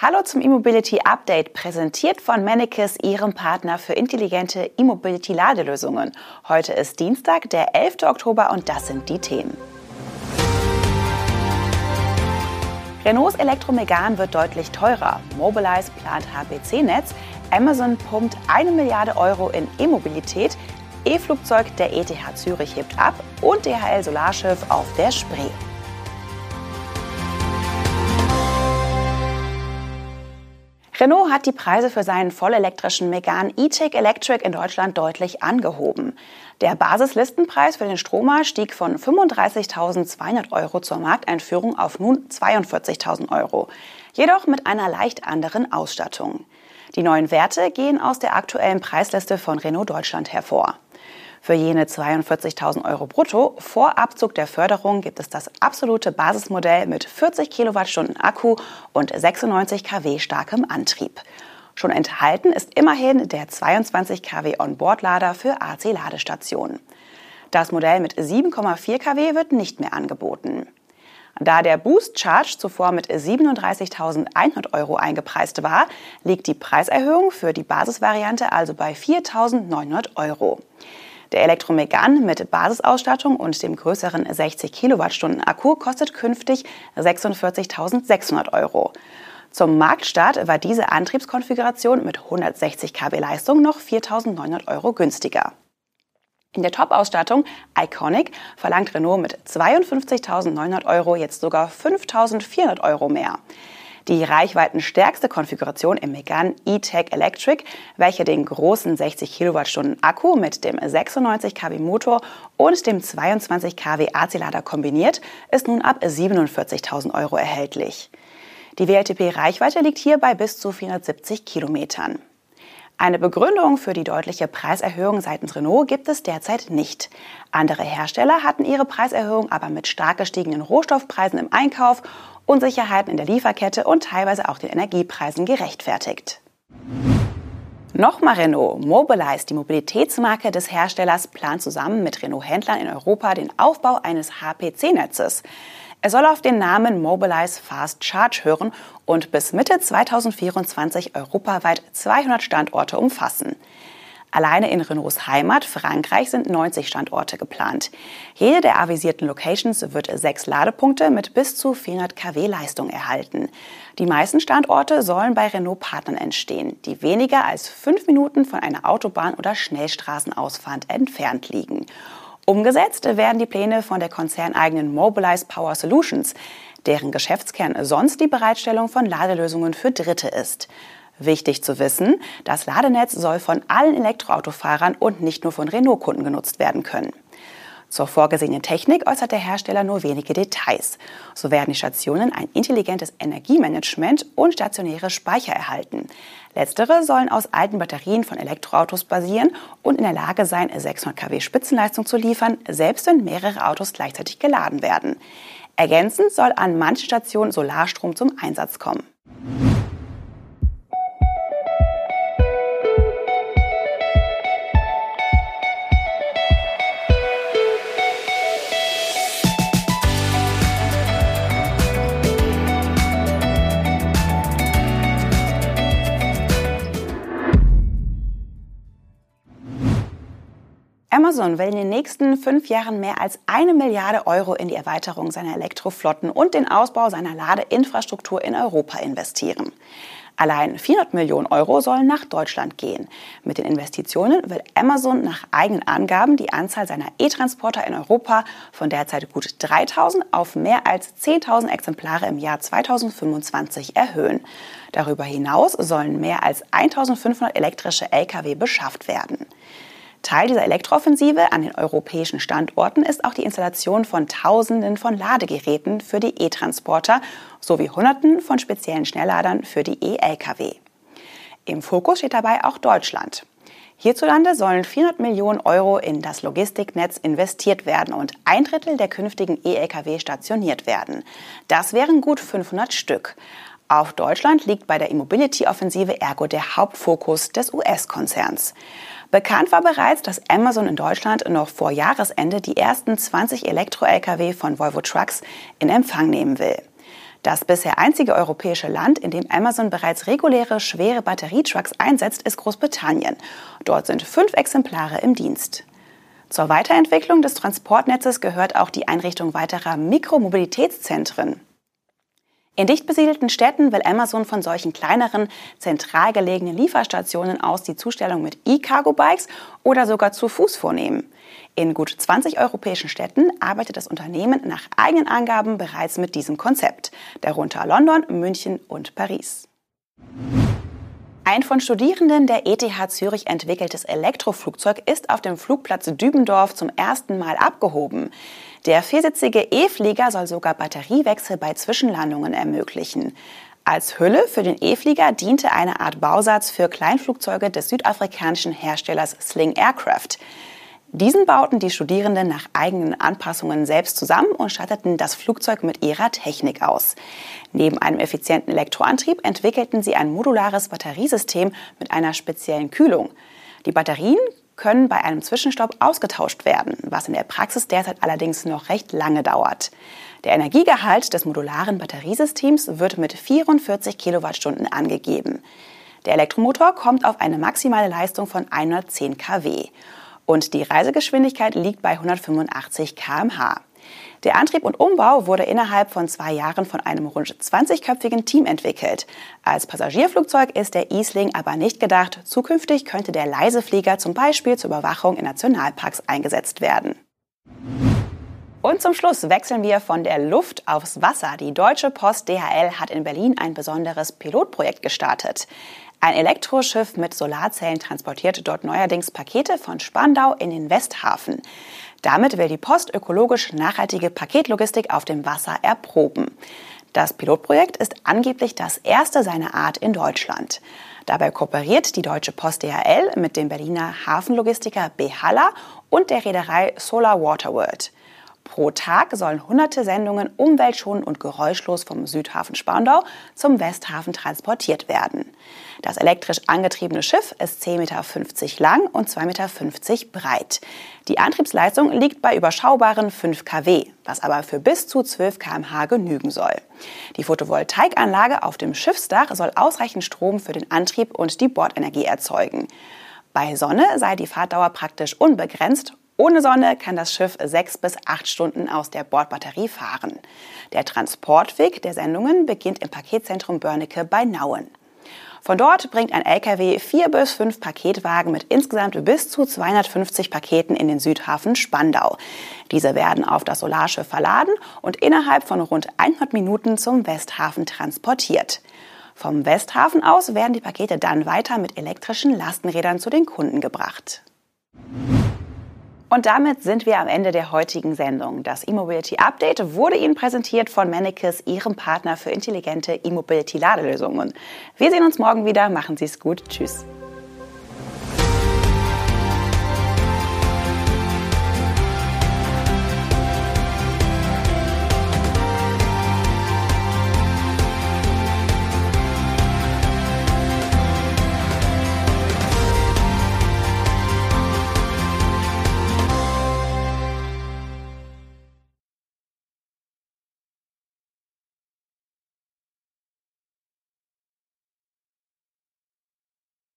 Hallo zum E-Mobility Update, präsentiert von Mannekes, Ihrem Partner für intelligente E-Mobility Ladelösungen. Heute ist Dienstag, der 11. Oktober und das sind die Themen. Renaults Elektromegan wird deutlich teurer. Mobilize plant HPC-Netz. Amazon pumpt eine Milliarde Euro in E-Mobilität. E-Flugzeug der ETH Zürich hebt ab und DHL Solarschiff auf der Spree. Renault hat die Preise für seinen vollelektrischen Megane E-Tech Electric in Deutschland deutlich angehoben. Der Basislistenpreis für den Stromer stieg von 35.200 Euro zur Markteinführung auf nun 42.000 Euro, jedoch mit einer leicht anderen Ausstattung. Die neuen Werte gehen aus der aktuellen Preisliste von Renault Deutschland hervor. Für jene 42.000 Euro brutto vor Abzug der Förderung gibt es das absolute Basismodell mit 40 Kilowattstunden Akku und 96 kW starkem Antrieb. Schon enthalten ist immerhin der 22 kW Onboard-Lader für AC-Ladestationen. Das Modell mit 7,4 kW wird nicht mehr angeboten. Da der Boost Charge zuvor mit 37.100 Euro eingepreist war, liegt die Preiserhöhung für die Basisvariante also bei 4.900 Euro. Der Elektromegan mit Basisausstattung und dem größeren 60 Kilowattstunden Akku kostet künftig 46.600 Euro. Zum Marktstart war diese Antriebskonfiguration mit 160 kW Leistung noch 4.900 Euro günstiger. In der Top-Ausstattung Iconic verlangt Renault mit 52.900 Euro jetzt sogar 5.400 Euro mehr die reichweitenstärkste Konfiguration im Megane E-Tech Electric, welche den großen 60 Kilowattstunden Akku mit dem 96 kW Motor und dem 22 kW AC-Lader kombiniert, ist nun ab 47.000 Euro erhältlich. Die WLTP-Reichweite liegt hier bei bis zu 470 Kilometern. Eine Begründung für die deutliche Preiserhöhung seitens Renault gibt es derzeit nicht. Andere Hersteller hatten ihre Preiserhöhung aber mit stark gestiegenen Rohstoffpreisen im Einkauf Unsicherheiten in der Lieferkette und teilweise auch den Energiepreisen gerechtfertigt. Nochmal Renault. Mobilize, die Mobilitätsmarke des Herstellers, plant zusammen mit Renault-Händlern in Europa den Aufbau eines HPC-Netzes. Er soll auf den Namen Mobilize Fast Charge hören und bis Mitte 2024 europaweit 200 Standorte umfassen. Alleine in Renaults Heimat Frankreich sind 90 Standorte geplant. Jede der avisierten Locations wird sechs Ladepunkte mit bis zu 400 kW Leistung erhalten. Die meisten Standorte sollen bei Renault-Partnern entstehen, die weniger als fünf Minuten von einer Autobahn- oder Schnellstraßenausfahrt entfernt liegen. Umgesetzt werden die Pläne von der konzerneigenen Mobilize Power Solutions, deren Geschäftskern sonst die Bereitstellung von Ladelösungen für Dritte ist. Wichtig zu wissen, das Ladenetz soll von allen Elektroautofahrern und nicht nur von Renault-Kunden genutzt werden können. Zur vorgesehenen Technik äußert der Hersteller nur wenige Details. So werden die Stationen ein intelligentes Energiemanagement und stationäre Speicher erhalten. Letztere sollen aus alten Batterien von Elektroautos basieren und in der Lage sein, 600 kW Spitzenleistung zu liefern, selbst wenn mehrere Autos gleichzeitig geladen werden. Ergänzend soll an manchen Stationen Solarstrom zum Einsatz kommen. Amazon will in den nächsten fünf Jahren mehr als eine Milliarde Euro in die Erweiterung seiner Elektroflotten und den Ausbau seiner Ladeinfrastruktur in Europa investieren. Allein 400 Millionen Euro sollen nach Deutschland gehen. Mit den Investitionen will Amazon nach eigenen Angaben die Anzahl seiner E-Transporter in Europa von derzeit gut 3000 auf mehr als 10.000 Exemplare im Jahr 2025 erhöhen. Darüber hinaus sollen mehr als 1500 elektrische Lkw beschafft werden. Teil dieser Elektrooffensive an den europäischen Standorten ist auch die Installation von Tausenden von Ladegeräten für die E-Transporter sowie Hunderten von speziellen Schnellladern für die E-Lkw. Im Fokus steht dabei auch Deutschland. Hierzulande sollen 400 Millionen Euro in das Logistiknetz investiert werden und ein Drittel der künftigen E-Lkw stationiert werden. Das wären gut 500 Stück. Auf Deutschland liegt bei der E-Mobility-Offensive ergo der Hauptfokus des US-Konzerns. Bekannt war bereits, dass Amazon in Deutschland noch vor Jahresende die ersten 20 Elektro-Lkw von Volvo Trucks in Empfang nehmen will. Das bisher einzige europäische Land, in dem Amazon bereits reguläre schwere Batterietrucks einsetzt, ist Großbritannien. Dort sind fünf Exemplare im Dienst. Zur Weiterentwicklung des Transportnetzes gehört auch die Einrichtung weiterer Mikromobilitätszentren. In dicht besiedelten Städten will Amazon von solchen kleineren, zentral gelegenen Lieferstationen aus die Zustellung mit E-Cargo-Bikes oder sogar zu Fuß vornehmen. In gut 20 europäischen Städten arbeitet das Unternehmen nach eigenen Angaben bereits mit diesem Konzept, darunter London, München und Paris. Ein von Studierenden der ETH Zürich entwickeltes Elektroflugzeug ist auf dem Flugplatz Dübendorf zum ersten Mal abgehoben. Der viersitzige E-Flieger soll sogar Batteriewechsel bei Zwischenlandungen ermöglichen. Als Hülle für den E-Flieger diente eine Art Bausatz für Kleinflugzeuge des südafrikanischen Herstellers Sling Aircraft. Diesen bauten die Studierenden nach eigenen Anpassungen selbst zusammen und statteten das Flugzeug mit ihrer Technik aus. Neben einem effizienten Elektroantrieb entwickelten sie ein modulares Batteriesystem mit einer speziellen Kühlung. Die Batterien können bei einem Zwischenstopp ausgetauscht werden, was in der Praxis derzeit allerdings noch recht lange dauert. Der Energiegehalt des modularen Batteriesystems wird mit 44 Kilowattstunden angegeben. Der Elektromotor kommt auf eine maximale Leistung von 110 kW und die Reisegeschwindigkeit liegt bei 185 km/h. Der Antrieb und Umbau wurde innerhalb von zwei Jahren von einem rund 20-köpfigen Team entwickelt. Als Passagierflugzeug ist der E-Sling aber nicht gedacht. Zukünftig könnte der Leiseflieger zum Beispiel zur Überwachung in Nationalparks eingesetzt werden. Und zum Schluss wechseln wir von der Luft aufs Wasser. Die Deutsche Post DHL hat in Berlin ein besonderes Pilotprojekt gestartet. Ein Elektroschiff mit Solarzellen transportiert dort neuerdings Pakete von Spandau in den Westhafen. Damit will die Post ökologisch nachhaltige Paketlogistik auf dem Wasser erproben. Das Pilotprojekt ist angeblich das erste seiner Art in Deutschland. Dabei kooperiert die Deutsche Post DHL mit dem Berliner Hafenlogistiker Behalla und der Reederei Solar Waterworld. Pro Tag sollen hunderte Sendungen umweltschonend und geräuschlos vom Südhafen Spandau zum Westhafen transportiert werden. Das elektrisch angetriebene Schiff ist 10,50 Meter lang und 2,50 Meter breit. Die Antriebsleistung liegt bei überschaubaren 5 kW, was aber für bis zu 12 kmh genügen soll. Die Photovoltaikanlage auf dem Schiffsdach soll ausreichend Strom für den Antrieb und die Bordenergie erzeugen. Bei Sonne sei die Fahrtdauer praktisch unbegrenzt ohne Sonne kann das Schiff sechs bis acht Stunden aus der Bordbatterie fahren. Der Transportweg der Sendungen beginnt im Paketzentrum Börnecke bei Nauen. Von dort bringt ein LKW vier bis fünf Paketwagen mit insgesamt bis zu 250 Paketen in den Südhafen Spandau. Diese werden auf das Solarschiff verladen und innerhalb von rund 100 Minuten zum Westhafen transportiert. Vom Westhafen aus werden die Pakete dann weiter mit elektrischen Lastenrädern zu den Kunden gebracht. Und damit sind wir am Ende der heutigen Sendung. Das E-Mobility Update wurde Ihnen präsentiert von Mannekes, Ihrem Partner für intelligente E-Mobility-Ladelösungen. Wir sehen uns morgen wieder. Machen Sie es gut. Tschüss.